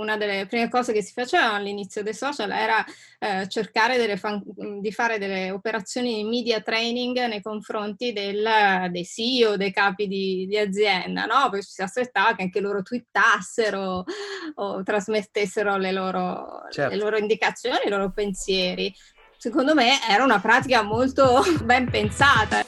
una delle prime cose che si faceva all'inizio dei social era eh, cercare fan- di fare delle operazioni di media training nei confronti del, dei CEO, dei capi di, di azienda, no? Poi ci si aspettava che anche loro twittassero o trasmettessero le loro, certo. le loro indicazioni, i loro pensieri. Secondo me era una pratica molto ben pensata.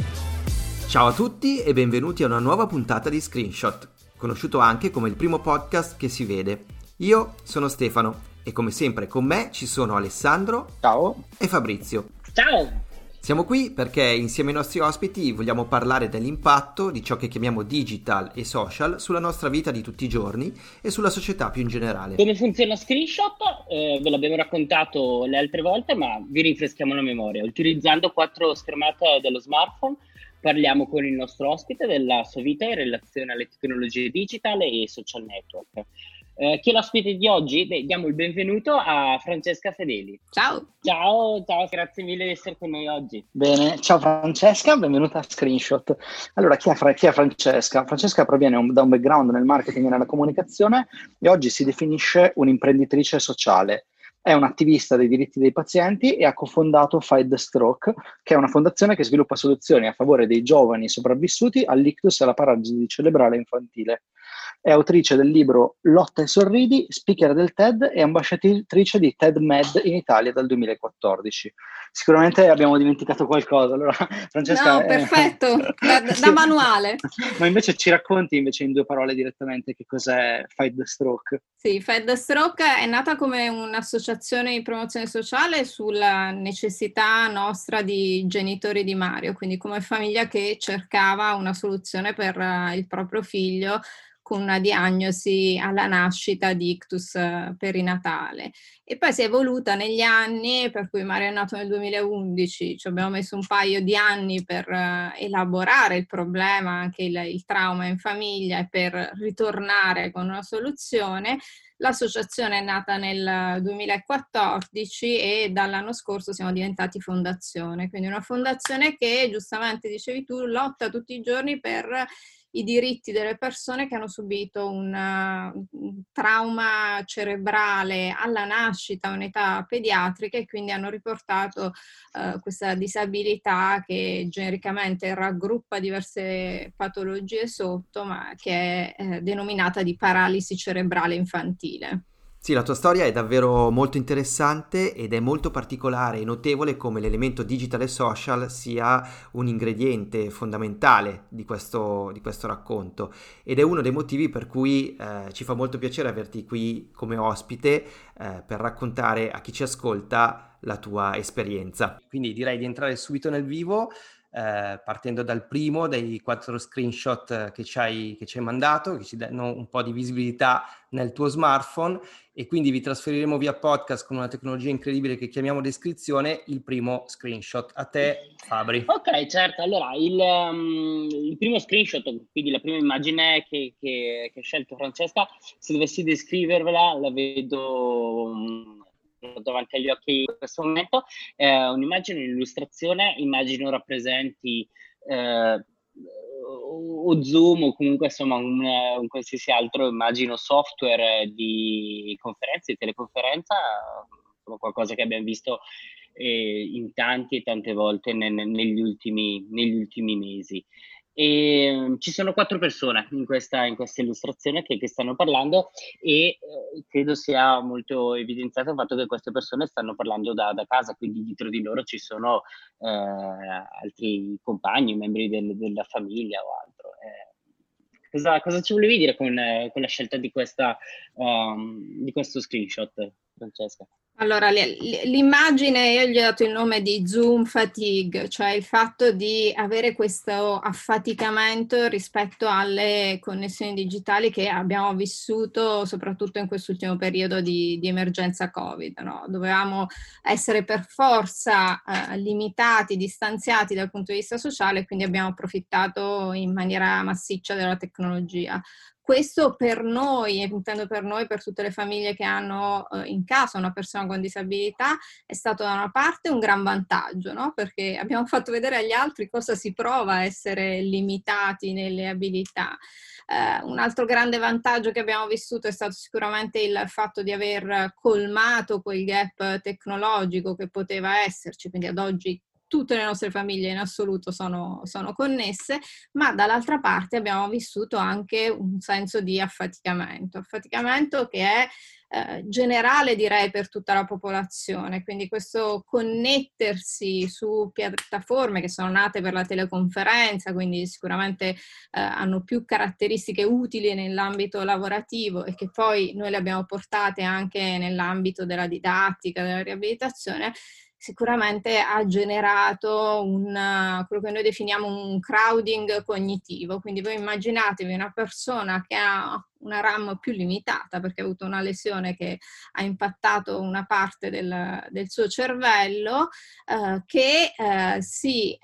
Ciao a tutti e benvenuti a una nuova puntata di Screenshot, conosciuto anche come il primo podcast che si vede. Io sono Stefano e come sempre con me ci sono Alessandro Ciao. e Fabrizio. Ciao. Siamo qui perché insieme ai nostri ospiti vogliamo parlare dell'impatto di ciò che chiamiamo digital e social sulla nostra vita di tutti i giorni e sulla società più in generale. Come funziona Screenshot? Eh, ve l'abbiamo raccontato le altre volte, ma vi rinfreschiamo la memoria. Utilizzando quattro schermate dello smartphone parliamo con il nostro ospite della sua vita in relazione alle tecnologie digital e social network. Eh, chi è l'ospite di oggi? Beh, diamo il benvenuto a Francesca Fedeli. Ciao. Ciao, ciao, grazie mille di essere con noi oggi. Bene, ciao Francesca, benvenuta a Screenshot. Allora, chi è, chi è Francesca? Francesca proviene un, da un background nel marketing e nella comunicazione e oggi si definisce un'imprenditrice sociale. È un'attivista dei diritti dei pazienti e ha cofondato Fight the Stroke, che è una fondazione che sviluppa soluzioni a favore dei giovani sopravvissuti all'ictus e alla paralisi cerebrale infantile. È autrice del libro Lotta e sorridi, speaker del TED e ambasciatrice di TED Med in Italia dal 2014. Sicuramente abbiamo dimenticato qualcosa. Allora, Francesca, no, perfetto, da, da manuale. Ma invece ci racconti invece in due parole direttamente che cos'è Fight the Stroke? Sì, Fight the Stroke è nata come un'associazione di promozione sociale sulla necessità nostra di genitori di Mario, quindi come famiglia che cercava una soluzione per uh, il proprio figlio con una diagnosi alla nascita di ictus eh, perinatale. E poi si è evoluta negli anni, per cui Mario è nato nel 2011, ci abbiamo messo un paio di anni per uh, elaborare il problema, anche il, il trauma in famiglia e per ritornare con una soluzione. L'associazione è nata nel 2014 e dall'anno scorso siamo diventati fondazione, quindi una fondazione che giustamente dicevi tu lotta tutti i giorni per i diritti delle persone che hanno subito una, un trauma cerebrale alla nascita un'età pediatrica e quindi hanno riportato uh, questa disabilità che genericamente raggruppa diverse patologie sotto, ma che è eh, denominata di paralisi cerebrale infantile. Sì, la tua storia è davvero molto interessante ed è molto particolare e notevole come l'elemento digital e social sia un ingrediente fondamentale di questo, di questo racconto ed è uno dei motivi per cui eh, ci fa molto piacere averti qui come ospite eh, per raccontare a chi ci ascolta la tua esperienza. Quindi direi di entrare subito nel vivo eh, partendo dal primo dei quattro screenshot che ci, hai, che ci hai mandato, che ci danno un po' di visibilità nel tuo smartphone e quindi vi trasferiremo via podcast con una tecnologia incredibile che chiamiamo descrizione il primo screenshot. A te Fabri. Ok, certo. Allora, il, um, il primo screenshot, quindi la prima immagine che, che, che ha scelto Francesca, se dovessi descrivervela la vedo... Um, davanti agli occhi in questo momento, eh, un'immagine, un'illustrazione, immagino rappresenti eh, o Zoom o comunque insomma un, un, qualsiasi altro, immagino, software di conferenze, di teleconferenza, qualcosa che abbiamo visto eh, in tanti e tante volte ne, negli, ultimi, negli ultimi mesi. E um, ci sono quattro persone in questa, in questa illustrazione che, che, stanno parlando e eh, credo sia molto evidenziato il fatto che queste persone stanno parlando da, da casa, quindi dietro di loro ci sono eh, altri compagni, membri del, della famiglia o altro. Eh, cosa, cosa, ci volevi dire con, con la scelta di, questa, um, di questo screenshot, Francesca? Allora, l'immagine, io gli ho dato il nome di Zoom fatigue, cioè il fatto di avere questo affaticamento rispetto alle connessioni digitali che abbiamo vissuto soprattutto in quest'ultimo periodo di, di emergenza Covid. No? Dovevamo essere per forza eh, limitati, distanziati dal punto di vista sociale, quindi abbiamo approfittato in maniera massiccia della tecnologia Questo per noi, e intendo per noi, per tutte le famiglie che hanno eh, in casa una persona con disabilità, è stato da una parte un gran vantaggio, no? perché abbiamo fatto vedere agli altri cosa si prova a essere limitati nelle abilità. Eh, un altro grande vantaggio che abbiamo vissuto è stato sicuramente il fatto di aver colmato quel gap tecnologico che poteva esserci, quindi ad oggi tutte le nostre famiglie in assoluto sono, sono, connesse, ma dall'altra parte abbiamo vissuto anche un senso di affaticamento, affaticamento che è eh, generale direi per tutta la popolazione, quindi questo connettersi su piattaforme che sono nate per la teleconferenza, quindi sicuramente eh, hanno più caratteristiche utili nell'ambito lavorativo e che poi noi le abbiamo portate anche nell'ambito della didattica, della riabilitazione, sicuramente ha generato un, quello che noi definiamo un crowding cognitivo. Quindi voi immaginatevi una persona che ha una RAM più limitata perché ha avuto una lesione che ha impattato una parte del, del suo cervello, eh, che eh, si eh,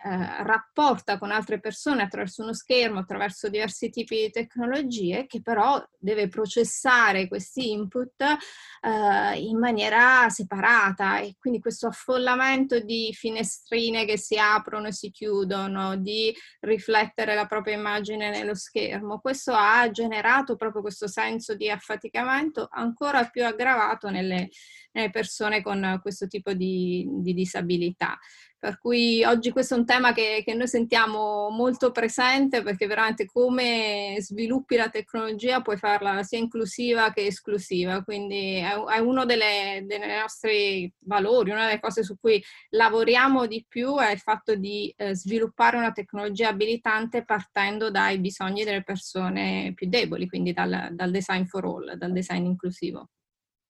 rapporta con altre persone attraverso uno schermo, attraverso diversi tipi di tecnologie, che però deve processare questi input eh, in maniera separata. E quindi questo affollamento di finestrine che si aprono e si chiudono, di riflettere la propria immagine nello schermo, questo ha generato proprio questo senso di affaticamento ancora più aggravato nelle, nelle persone con questo tipo di, di, disabilità. Per cui oggi questo è un tema che, che, noi sentiamo molto presente perché veramente come sviluppi la tecnologia puoi farla sia inclusiva che esclusiva, quindi è, uno delle, dei nostri valori, una delle cose su cui lavoriamo di più è il fatto di eh, sviluppare una tecnologia abilitante partendo dai bisogni delle persone più deboli, quindi dal, dal design for all, dal design inclusivo.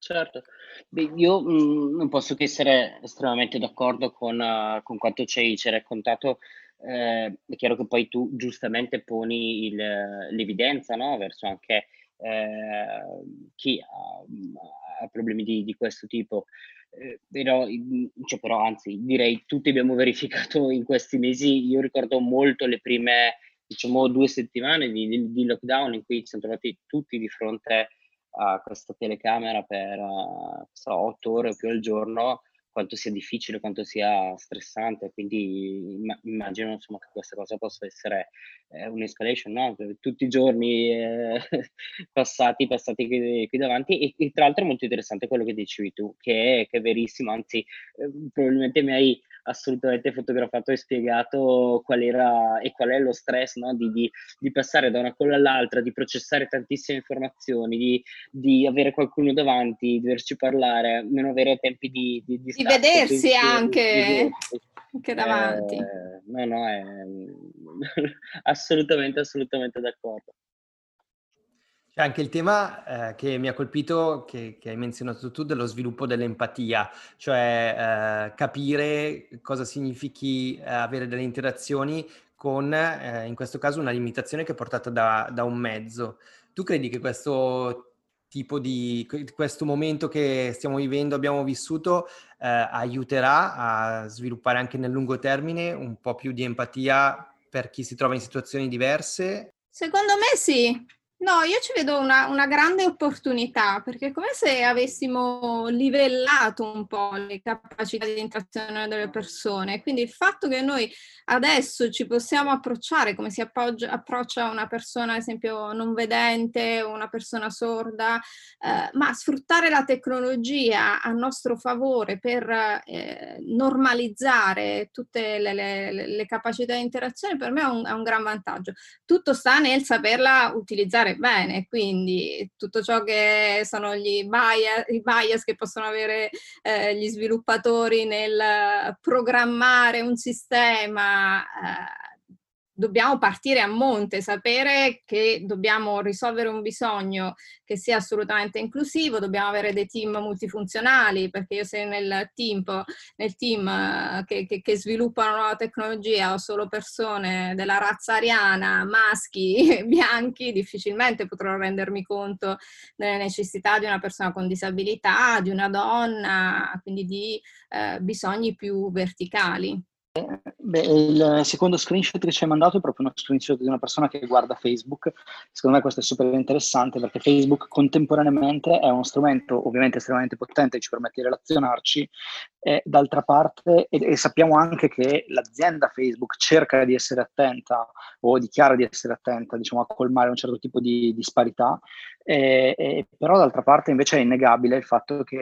Certo, Beh, io mh, mm, non posso che essere estremamente d'accordo con, uh, con quanto ci hai, raccontato. Eh, è chiaro che poi tu giustamente poni il, l'evidenza no? verso anche eh, chi ha, ha problemi di, di, questo tipo. Eh, però, cioè, però, anzi, direi tutti abbiamo verificato in questi mesi. Io ricordo molto le prime, diciamo, due settimane di, di, di lockdown in cui ci siamo trovati tutti di fronte a questa telecamera per uh, so, 8 ore o più al giorno, quanto sia difficile, quanto sia stressante. Quindi immagino insomma, che questa cosa possa essere eh, un'escalation, no? tutti i giorni eh, passati, passati qui, qui davanti. E, e, tra l'altro è molto interessante quello che dicevi tu, che è, che è verissimo, anzi eh, probabilmente mi hai assolutamente fotografato e spiegato qual era e qual è lo stress no? di, di, di, passare da una colla all'altra, di processare tantissime informazioni, di, di avere qualcuno davanti, di doverci parlare, non avere tempi di, di, di, stacco, vedersi anche, anche davanti. Eh, no, no, è assolutamente, assolutamente d'accordo. C'è anche il tema eh, che mi ha colpito, che, che, hai menzionato tu, dello sviluppo dell'empatia, cioè eh, capire cosa significhi eh, avere delle interazioni con, eh, in questo caso, una limitazione che è portata da, da, un mezzo. Tu credi che questo tipo di, questo momento che stiamo vivendo, abbiamo vissuto, eh, aiuterà a sviluppare anche nel lungo termine un po' più di empatia per chi si trova in situazioni diverse? Secondo me sì, No, io ci vedo una, una, grande opportunità perché è come se avessimo livellato un po' le capacità di interazione delle persone. Quindi il fatto che noi adesso ci possiamo approcciare come si appoggia, approccia una persona, ad esempio, non vedente o una persona sorda, eh, ma sfruttare la tecnologia a nostro favore per eh, normalizzare tutte le, le, le, capacità di interazione, per me è un, è un gran vantaggio. Tutto sta nel saperla utilizzare fare bene, quindi tutto ciò che sono gli bias, i bias che possono avere eh, gli sviluppatori nel programmare un sistema eh, dobbiamo partire a monte, sapere che dobbiamo risolvere un bisogno che sia assolutamente inclusivo, dobbiamo avere dei team multifunzionali, perché io se nel team, nel team eh, che, che, che sviluppano nuova tecnologia ho solo persone della razza ariana, maschi, bianchi, difficilmente potrò rendermi conto delle necessità di una persona con disabilità, di una donna, quindi di eh, bisogni più verticali Beh, il secondo screenshot che ci hai mandato è proprio uno screenshot di una persona che guarda Facebook. Secondo me questo è super interessante perché Facebook contemporaneamente è uno strumento ovviamente estremamente potente che ci permette di relazionarci e d'altra parte, e, e sappiamo anche che l'azienda Facebook cerca di essere attenta o dichiara di essere attenta diciamo, a colmare un certo tipo di disparità, e, e, però d'altra parte invece è innegabile il fatto che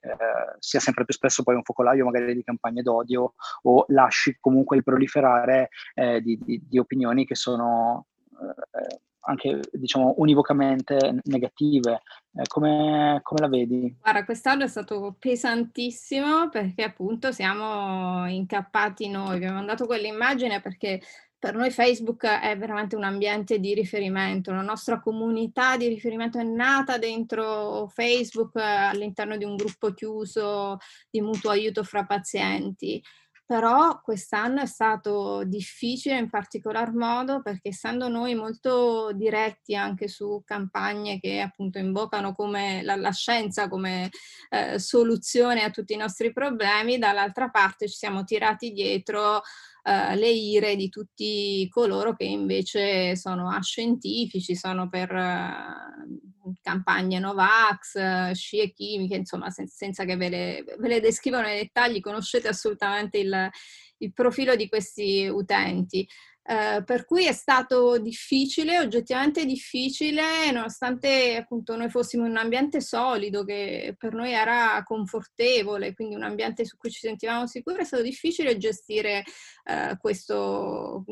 eh, sia sempre più spesso poi un focolaio magari di campagne d'odio o lasci comunque il proliferare eh, di, di, di, opinioni che sono eh, anche diciamo univocamente negative. Eh, come, come, la vedi? Guarda, quest'anno è stato pesantissimo perché appunto siamo incappati noi. Abbiamo mandato quell'immagine perché per noi Facebook è veramente un ambiente di riferimento, la nostra comunità di riferimento è nata dentro Facebook all'interno di un gruppo chiuso di mutuo aiuto fra pazienti però quest'anno è stato difficile in particolar modo perché essendo noi molto diretti anche su campagne che appunto invocano come la, la scienza come eh, soluzione a tutti i nostri problemi, dall'altra parte ci siamo tirati dietro Uh, le ire di tutti coloro che invece sono ascientifici, sono per uh, campagne Novax, scie chimiche, insomma, sen- senza che ve le, ve le, descrivo nei dettagli, conoscete assolutamente il, il profilo di questi utenti. Eh, per cui è stato difficile, oggettivamente difficile, nonostante appunto noi fossimo in un ambiente solido che per noi era confortevole, quindi un ambiente su cui ci sentivamo sicuri, è stato difficile gestire eh, questo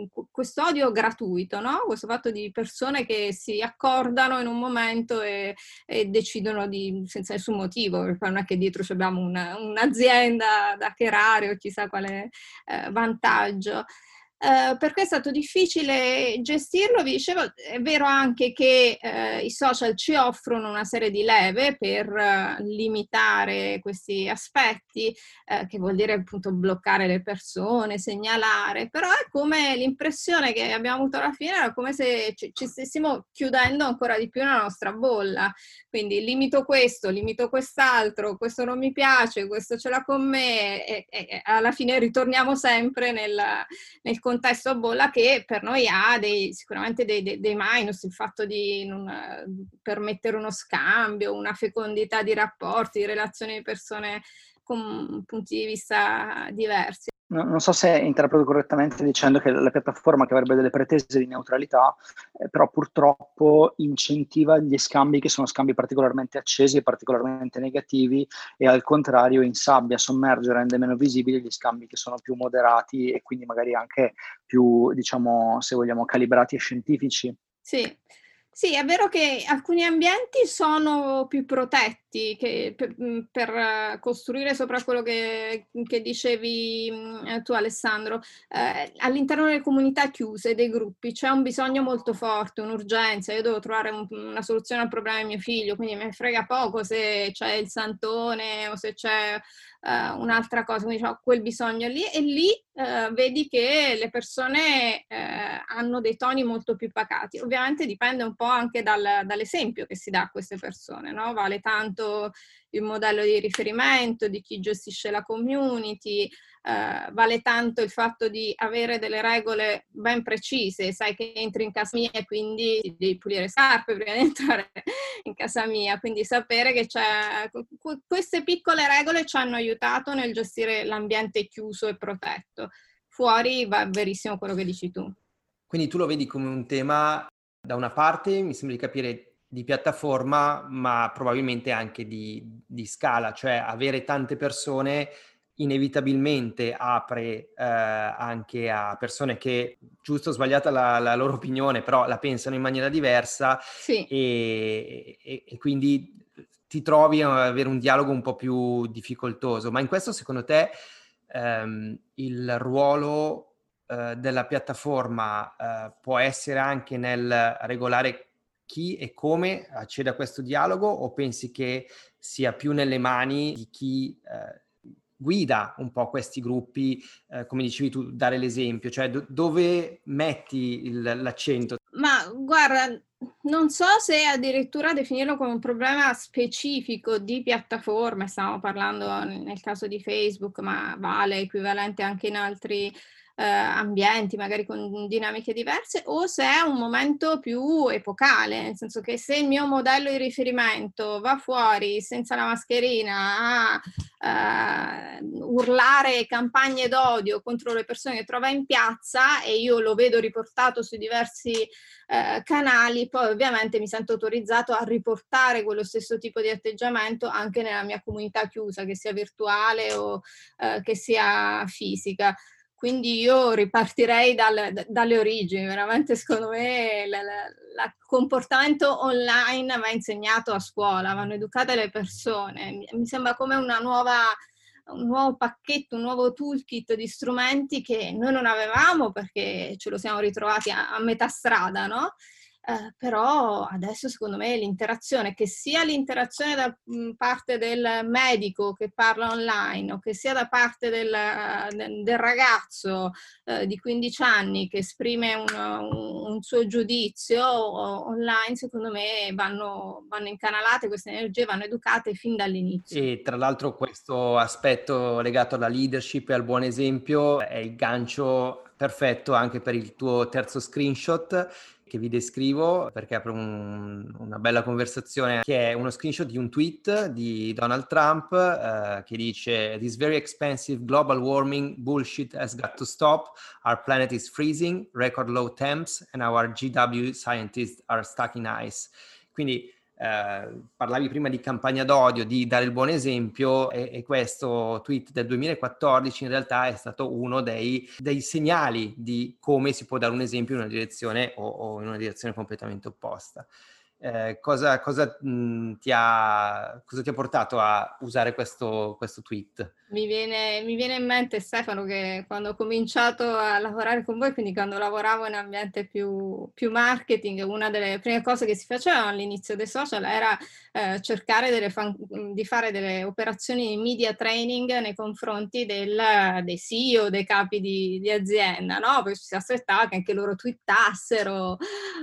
odio gratuito, no? questo fatto di persone che si accordano in un momento e, e decidono di, senza nessun motivo, perché non è che dietro abbiamo una, un'azienda da hackerare o chissà quale eh, vantaggio. Uh, per cui è stato difficile gestirlo. Vi dicevo, è vero anche che uh, i social ci offrono una serie di leve per uh, limitare questi aspetti, che vuol dire appunto bloccare le persone, segnalare, però è come l'impressione che abbiamo avuto alla fine era come se ci, ci stessimo chiudendo ancora di più nella nostra bolla. Quindi limito questo, limito quest'altro, questo non mi piace, questo ce l'ha con me e, e alla fine ritorniamo sempre nel, nel contesto a bolla che per noi ha dei, sicuramente dei, dei, dei, minus, il fatto di non permettere uno scambio, una fecondità di rapporti, di relazioni di persone con punti di vista diversi non so se interpreto correttamente dicendo che la piattaforma che avrebbe delle pretese di neutralità, eh, però purtroppo incentiva gli scambi che sono scambi particolarmente accesi e particolarmente negativi e al contrario insabbia, sommerge, rende meno visibili gli scambi che sono più moderati e quindi magari anche più, diciamo, se vogliamo, calibrati e scientifici. Sì, sì, è vero che alcuni ambienti sono più protetti che per, mhmm, per costruire sopra quello che, che dicevi mhmm, tu Alessandro. Eh, all'interno delle comunità chiuse, dei gruppi, c'è un bisogno molto forte, un'urgenza. Io devo trovare un, una soluzione al problema di mio figlio, quindi mi frega poco se c'è il santone o se c'è uh, un'altra cosa, quindi ho quel bisogno lì e lì uh, vedi che le persone uh, hanno dei toni molto più pacati. Ovviamente dipende un po' anche dal, dall'esempio che si dà a queste persone, no? Vale tanto il modello di riferimento di chi gestisce la community, eh, vale tanto il fatto di avere delle regole ben precise, sai che entri in casa mia e quindi devi pulire scarpe prima di entrare in casa mia, quindi sapere che c'è queste piccole regole ci hanno aiutato nel gestire l'ambiente chiuso e protetto. Fuori va verissimo quello che dici tu. Quindi tu lo vedi come un tema da una parte, mi sembra di capire di piattaforma, ma probabilmente anche di, di scala, cioè avere tante persone inevitabilmente apre eh, anche a persone che, giusto o sbagliata la, la, loro opinione, però la pensano in maniera diversa sì. e, e, e, quindi ti trovi a avere un dialogo un po' più difficoltoso. Ma in questo, secondo te, ehm, il ruolo eh, della piattaforma eh, può essere anche nel regolare chi e come accede a questo dialogo o pensi che sia più nelle mani di chi eh, guida un po' questi gruppi, eh, come dicevi tu, dare l'esempio, cioè do- dove metti il, l'accento? Ma guarda, non so se addirittura definirlo come un problema specifico di piattaforme, stiamo parlando nel caso di Facebook, ma vale equivalente anche in altri eh, ambienti, magari con dinamiche diverse, o se è un momento più epocale, nel senso che se il mio modello di riferimento va fuori senza la mascherina a uh, urlare campagne d'odio contro le persone che trova in piazza e io lo vedo riportato sui diversi uh, canali, poi ovviamente mi sento autorizzato a riportare quello stesso tipo di atteggiamento anche nella mia comunità chiusa, che sia virtuale o uh, che sia fisica. Quindi io ripartirei dal, dalle origini, veramente secondo me il comportamento online va insegnato a scuola, vanno educate le persone, mi sembra come una nuova, un nuovo pacchetto, un nuovo toolkit di strumenti che noi non avevamo perché ce lo siamo ritrovati a, a metà strada, no? Eh, però adesso secondo me l'interazione, che sia l'interazione da mh, parte del medico che parla online o che sia da parte del, uh, del ragazzo uh, di 15 anni che esprime un, un suo giudizio online, secondo me vanno, vanno incanalate queste energie, vanno educate fin dall'inizio. E tra l'altro questo aspetto legato alla leadership e al buon esempio è il gancio perfetto anche per il tuo terzo screenshot che vi descrivo perché apro un, una bella conversazione che è uno screenshot di un tweet di Donald Trump eh, che dice This very expensive global warming bullshit has got to stop. Our planet is freezing, record low temps and our GW scientists are stuck in ice. Quindi eh, parlavi prima di campagna d'odio, di dare il buon esempio e, e, questo tweet del 2014 in realtà è stato uno dei, dei, segnali di come si può dare un esempio in una direzione o, o in una direzione completamente opposta. Eh, cosa, cosa, mh, ti ha, cosa, ti ha, portato a usare questo, questo tweet? Mi viene, mi viene, in mente Stefano che quando ho cominciato a lavorare con voi, quindi quando lavoravo in ambiente più, più marketing, una delle prime cose che si facevano all'inizio dei social era eh, cercare fan, di fare delle operazioni di media training nei confronti del, dei CEO, dei capi di, di azienda, no? Poi si aspettava che anche loro twittassero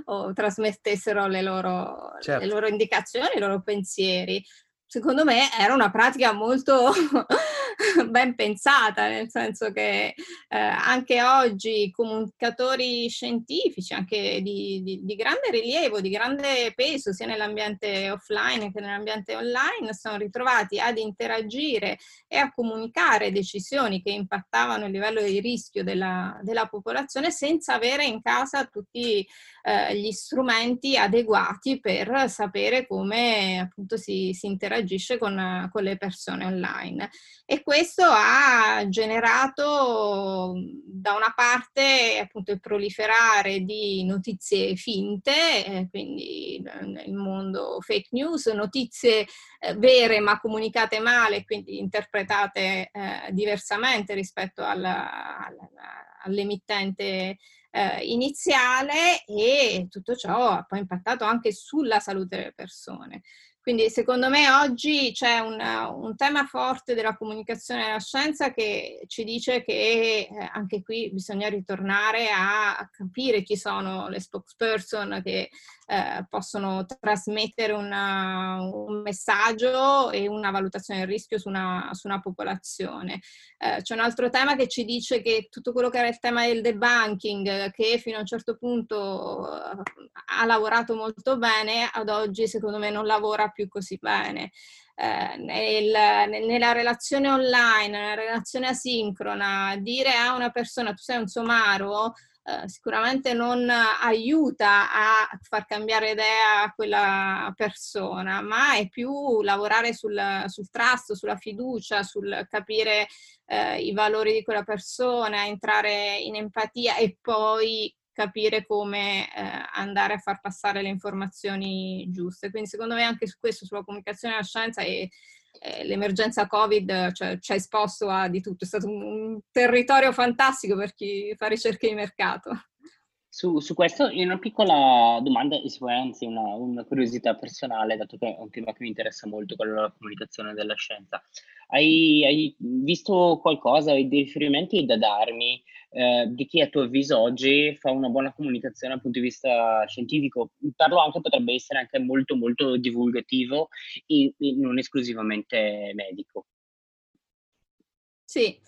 o trasmettessero le loro, certo. le loro indicazioni, i loro pensieri secondo me era una pratica molto ben pensata, nel senso che eh, anche oggi comunicatori scientifici, anche di, di, di, grande rilievo, di grande peso, sia nell'ambiente offline che nell'ambiente online, sono ritrovati ad interagire e a comunicare decisioni che impattavano il livello di rischio della, della popolazione senza avere in casa tutti eh, gli strumenti adeguati per sapere come appunto si, si interagisce con, con le persone online. E questo ha generato da una parte appunto il proliferare di notizie finte, eh, quindi nel mondo fake news, notizie eh, vere ma comunicate male, quindi interpretate eh, diversamente rispetto alla, alla, all'emittente eh, iniziale e tutto ciò ha poi impattato anche sulla salute delle persone. Quindi secondo me oggi c'è un, un, tema forte della comunicazione della scienza che ci dice che eh, anche qui bisogna ritornare a, a, capire chi sono le spokesperson che eh, possono trasmettere una, un messaggio e una valutazione del rischio su una, su una popolazione. Eh, c'è un altro tema che ci dice che tutto quello che era il tema del debunking, che fino a un certo punto uh, ha lavorato molto bene, ad oggi secondo me non lavora più così bene. Eh, nel, nella relazione online, nella relazione asincrona, dire a una persona tu sei un somaro eh, sicuramente non aiuta a far cambiare idea a quella persona, ma è più lavorare sul, sul trust, sulla fiducia, sul capire eh, i valori di quella persona, entrare in empatia e poi capire come eh, andare a far passare le informazioni giuste. Quindi secondo me anche su questo, sulla comunicazione della scienza e eh, l'emergenza Covid cioè, ci ha esposto a di tutto, è stato un, un territorio fantastico per chi fa ricerche di mercato. Su, su, questo una piccola domanda anzi una, una, curiosità personale, dato che è un tema che mi interessa molto, quello della comunicazione della scienza. Hai, hai visto qualcosa, hai dei riferimenti da darmi eh, di chi a tuo avviso oggi fa una buona comunicazione dal punto di vista scientifico? Parlo anche, potrebbe essere anche molto molto divulgativo e, e non esclusivamente medico. Sì,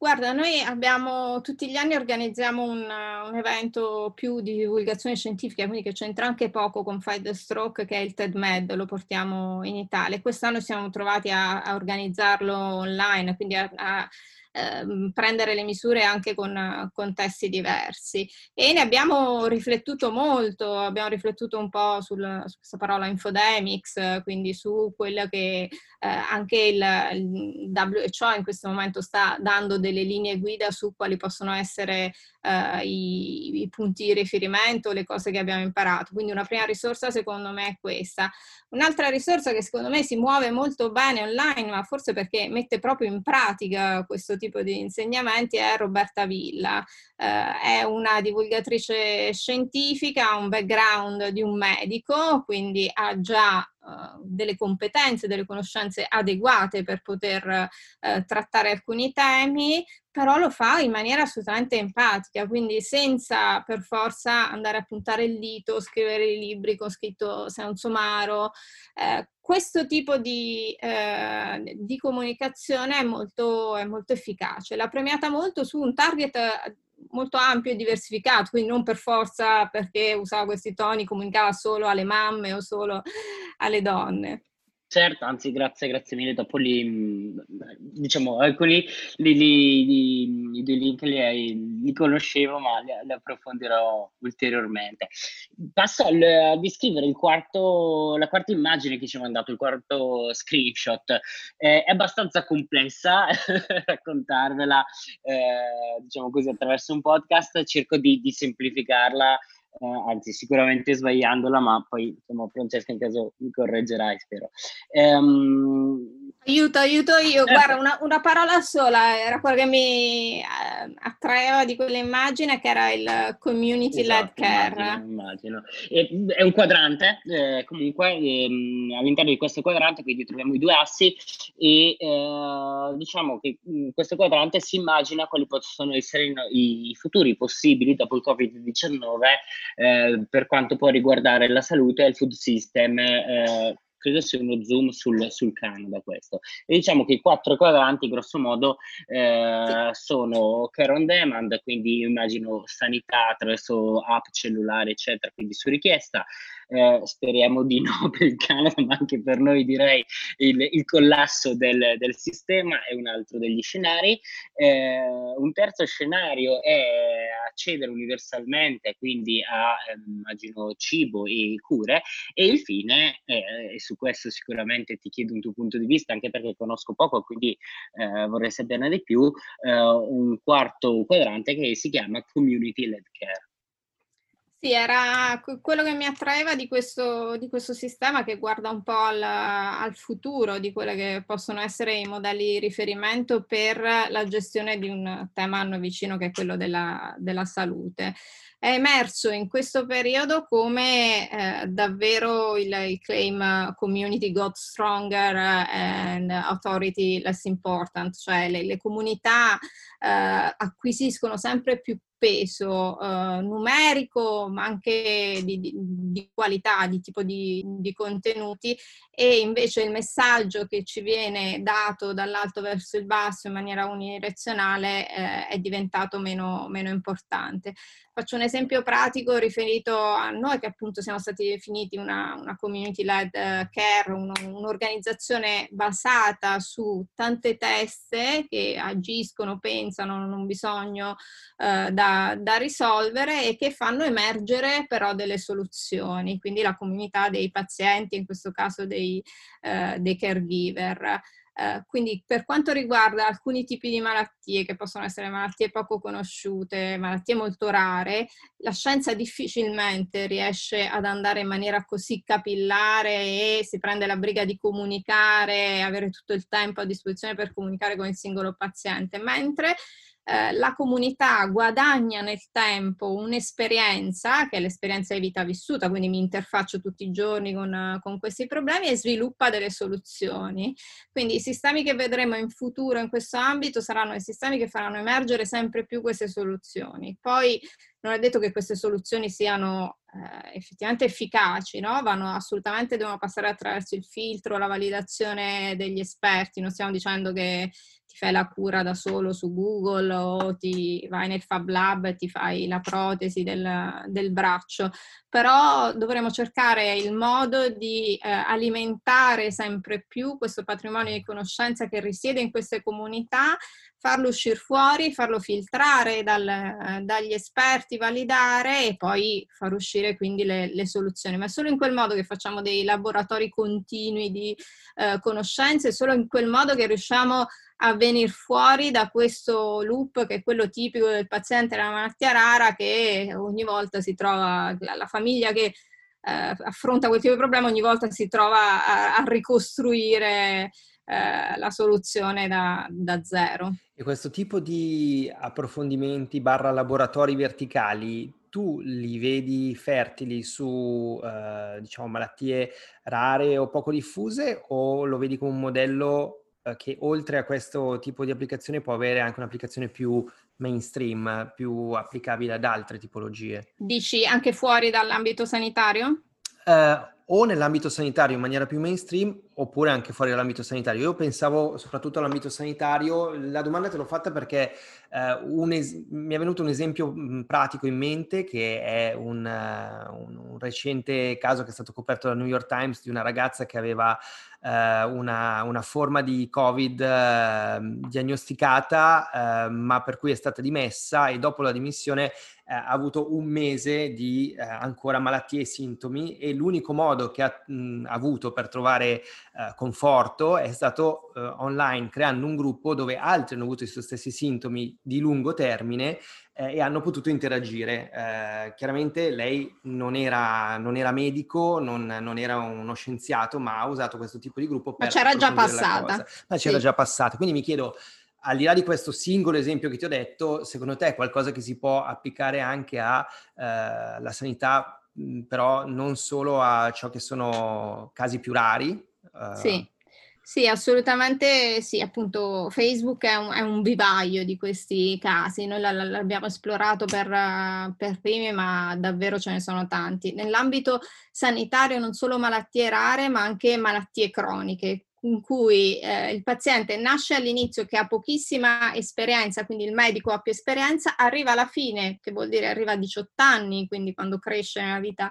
Guarda, noi abbiamo tutti gli anni organizziamo un, un, evento più di divulgazione scientifica, quindi che c'entra anche poco con Fight the Stroke, che è il TED Med, lo portiamo in Italia. Quest'anno siamo trovati a, a organizzarlo online, quindi a, a Ehm, prendere le misure anche con contesti diversi. E ne abbiamo riflettuto molto, abbiamo riflettuto un po' sul, su questa parola infodemics, quindi su quello che eh, anche il, il WHO in questo momento sta dando delle linee guida su quali possono essere eh, i, i, punti di riferimento, le cose che abbiamo imparato. Quindi una prima risorsa secondo me è questa. Un'altra risorsa che secondo me si muove molto bene online, ma forse perché mette proprio in pratica questo tipo di insegnamenti, è Roberta Villa. Eh, è una divulgatrice scientifica, ha un background di un medico, quindi ha già Uh, delle competenze, delle conoscenze adeguate per poter uh, trattare alcuni temi, però lo fa in maniera assolutamente empatica, quindi senza per forza andare a puntare il dito, scrivere i libri con scritto sei un somaro. Eh, questo tipo di, eh, di comunicazione è molto, è molto efficace. L'ha premiata molto su un target molto ampio e diversificato, quindi non per forza perché usava questi toni, comunicava solo alle mamme o solo alle donne. Certo, anzi, grazie, grazie mille. Dopo li, mm, diciamo, alcuni li, i due link li, li conoscevo, ma li, li, approfondirò ulteriormente. Passo al, a descrivere il quarto, la quarta immagine che ci ha mandato, il quarto screenshot. Eh, è abbastanza complessa raccontarvela, eh, diciamo così, attraverso un podcast. Cerco di, di semplificarla eh, anzi sicuramente sbagliandola, ma poi insomma, Francesca in caso mi correggerai, spero. Ehm... Aiuto, aiuto io, guarda, una, una, parola sola, era quello che mi eh, attraeva di quell'immagine che era il community esatto, led care. Immagino, immagino. è un quadrante, eh, comunque ehm, all'interno di questo quadrante quindi troviamo i due assi e eh, diciamo che in questo quadrante si immagina quali possono essere i, i futuri possibili dopo il Covid-19 eh, per quanto può riguardare la salute e il food system eh, credo sia uno zoom sul, sul Canada questo. E diciamo che i quattro quadranti, grosso modo, eh, sì. sono care on demand, quindi immagino sanità attraverso app cellulare, eccetera, quindi su richiesta. Eh, speriamo di no per il Canada, ma anche per noi direi il, il collasso del, del, sistema è un altro degli scenari. Eh, un terzo scenario è accedere universalmente, quindi a eh, immagino cibo e cure, e infine, e su questo sicuramente ti chiedo un tuo punto di vista, anche perché conosco poco, quindi eh, vorrei saperne di più, eh, un quarto quadrante che si chiama Community Led Care. Sì, era quello che mi attraeva di questo, di questo sistema che guarda un po' al, al, futuro, di quelli che possono essere i modelli di riferimento per la gestione di un tema a noi vicino che è quello della, della salute. È emerso in questo periodo come eh, davvero il, il, claim community got stronger and authority less important, cioè le, le comunità eh, acquisiscono sempre più peso eh, numerico, ma anche di, di, di, qualità, di tipo di, di, contenuti e invece il messaggio che ci viene dato dall'alto verso il basso in maniera unidirezionale eh, è diventato meno, meno importante. Faccio un esempio pratico riferito a noi che appunto siamo stati definiti una, una community led care, un, un'organizzazione basata su tante teste che agiscono, pensano, hanno un bisogno eh, da, da, risolvere e che fanno emergere però delle soluzioni, quindi la comunità dei pazienti, in questo caso dei, eh, dei caregiver. Eh, quindi per quanto riguarda alcuni tipi di malattie, che possono essere malattie poco conosciute, malattie molto rare, la scienza difficilmente riesce ad andare in maniera così capillare e si prende la briga di comunicare, avere tutto il tempo a disposizione per comunicare con il singolo paziente, mentre eh, la comunità guadagna nel tempo un'esperienza, che è l'esperienza di vita vissuta, quindi mi interfaccio tutti i giorni con, con questi problemi e sviluppa delle soluzioni. Quindi i sistemi che vedremo in futuro in questo ambito saranno i sistemi che faranno emergere sempre più queste soluzioni. Poi non è detto che queste soluzioni siano eh, effettivamente efficaci, no? Vanno assolutamente, devono passare attraverso il filtro, la validazione degli esperti, non stiamo dicendo che ti fai la cura da solo su Google o ti vai nel Fab Lab e ti fai la protesi del, del braccio, però dovremo cercare il modo di eh, alimentare sempre più questo patrimonio di conoscenza che risiede in queste comunità farlo uscire fuori, farlo filtrare dal, dagli esperti, validare e poi far uscire quindi le, le, soluzioni. Ma è solo in quel modo che facciamo dei laboratori continui di eh, conoscenze, solo in quel modo che riusciamo a venire fuori da questo loop che è quello tipico del paziente della malattia rara che ogni volta si trova, la, la famiglia che eh, affronta quel tipo di problema ogni volta si trova a, a ricostruire eh, la soluzione da, da, zero. E questo tipo di approfondimenti barra laboratori verticali, tu li vedi fertili su eh, diciamo malattie rare o poco diffuse o lo vedi come un modello eh, che oltre a questo tipo di applicazione può avere anche un'applicazione più mainstream, più applicabile ad altre tipologie? Dici anche fuori dall'ambito sanitario? Uh, o nell'ambito sanitario in maniera più mainstream oppure anche fuori dall'ambito sanitario. Io pensavo soprattutto all'ambito sanitario, la domanda te l'ho fatta perché uh, es- mi è venuto un esempio mh, pratico in mente che è un, uh, un, recente caso che è stato coperto dal New York Times di una ragazza che aveva uh, una, una, forma di Covid ehm, diagnosticata ehm, ma per cui è stata dimessa e dopo la dimissione ha avuto un mese di ancora malattie e sintomi e l'unico modo che ha mh, avuto per trovare eh, conforto è stato eh, online creando un gruppo dove altri hanno avuto i suoi stessi sintomi di lungo termine eh, e hanno potuto interagire. Eh, chiaramente lei non era, non era medico, non, non, era uno scienziato, ma ha usato questo tipo di gruppo per... Ma c'era già passata. Ma c'era sì. già passata. Quindi mi chiedo, al di là di questo singolo esempio che ti ho detto, secondo te è qualcosa che si può applicare anche alla eh, sanità, però non solo a ciò che sono casi più rari, sì. Sì, assolutamente sì, appunto Facebook è un, è un vivaio di questi casi, noi l'abbiamo esplorato per, per primi, ma davvero ce ne sono tanti. Nell'ambito sanitario non solo malattie rare, ma anche malattie croniche, in cui eh, il paziente nasce all'inizio che ha pochissima esperienza, quindi il medico ha più esperienza, arriva alla fine, che vuol dire arriva a 18 anni, quindi quando cresce nella vita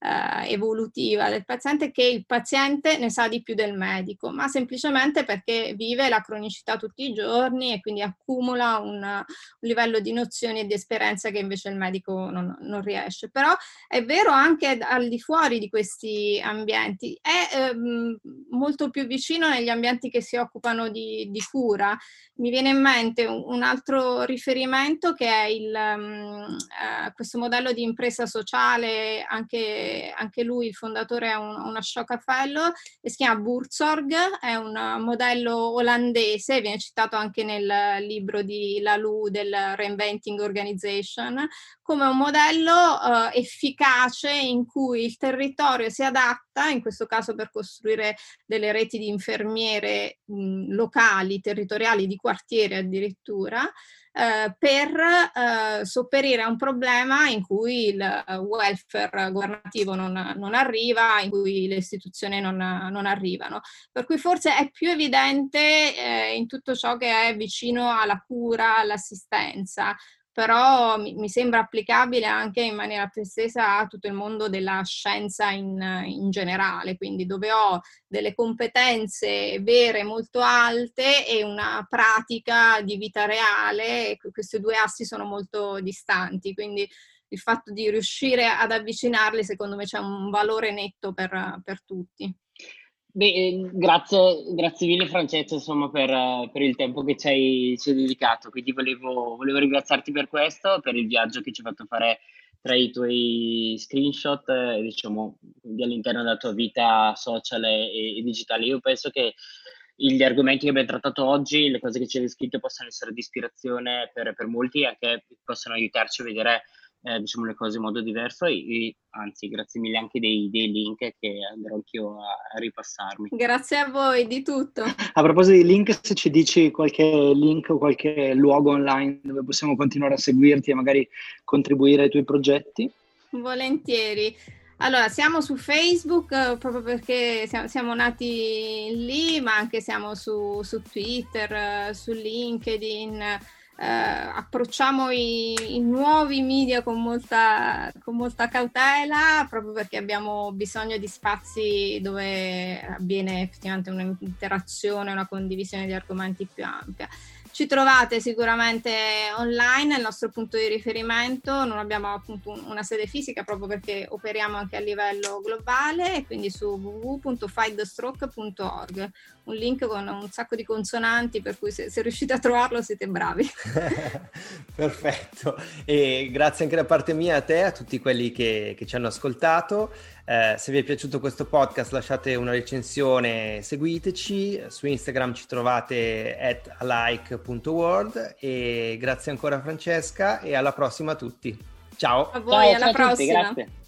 eh, evolutiva del paziente, che il paziente ne sa di più del medico, ma semplicemente perché vive la cronicità tutti i giorni e quindi accumula un, un livello di nozioni e di esperienza che invece il medico non, non, riesce. Però è vero anche al di fuori di questi ambienti, è ehm, molto più vicino negli ambienti che si occupano di, di cura. Mi viene in mente un, altro riferimento che è il, um, uh, questo modello di impresa sociale, anche, anche lui, il fondatore, è un, una Schockafello, e si chiama Burzorg, è un modello olandese, viene citato anche nel libro di Lalou del Reinventing Organization, come un modello uh, efficace in cui il territorio si adatta, in questo caso per costruire delle reti di infermiere mh, locali, territoriali, di quartiere addirittura, eh, per eh, sopperire a un problema in cui il welfare governativo non, non arriva, in cui le istituzioni non, non, arrivano. Per cui forse è più evidente eh, in tutto ciò che è vicino alla cura, all'assistenza, però mi, sembra applicabile anche in maniera più estesa a tutto il mondo della scienza in, in, generale, quindi dove ho delle competenze vere molto alte e una pratica di vita reale, questi due assi sono molto distanti, quindi il fatto di riuscire ad avvicinarli secondo me c'è un valore netto per, per tutti. Beh, eh, grazie, grazie mille Francesco insomma, per, per, il tempo che ci hai, ci hai dedicato, quindi volevo, volevo, ringraziarti per questo, per il viaggio che ci hai fatto fare tra i tuoi screenshot, eh, diciamo, all'interno della tua vita social e, e, digitale. Io penso che gli argomenti che abbiamo trattato oggi, le cose che ci hai descritto possano essere di ispirazione per, per molti e anche possano aiutarci a vedere eh, diciamo le cose in modo diverso e, e, anzi grazie mille anche dei, dei link che andrò anch'io a, a, ripassarmi. Grazie a voi di tutto. A proposito di link, se ci dici qualche link o qualche luogo online dove possiamo continuare a seguirti e magari contribuire ai tuoi progetti? Volentieri. Allora, siamo su Facebook eh, proprio perché siamo, siamo, nati lì, ma anche siamo su, su Twitter, eh, su LinkedIn. Eh, approcciamo i, i, nuovi media con molta, con molta cautela proprio perché abbiamo bisogno di spazi dove avviene effettivamente un'interazione, una condivisione di argomenti più ampia. Ci trovate sicuramente online, è il nostro punto di riferimento, non abbiamo appunto una sede fisica proprio perché operiamo anche a livello globale, quindi su www.fightstroke.org, un link con un sacco di consonanti per cui se, se riuscite a trovarlo siete bravi. Perfetto, e grazie anche da parte mia a te, a tutti quelli che, che ci hanno ascoltato. Eh, se vi è piaciuto questo podcast lasciate una recensione, seguiteci, su Instagram ci trovate at alike.world e grazie ancora Francesca e alla prossima a tutti. Ciao. A voi, ciao, alla ciao prossima. Tutti, grazie.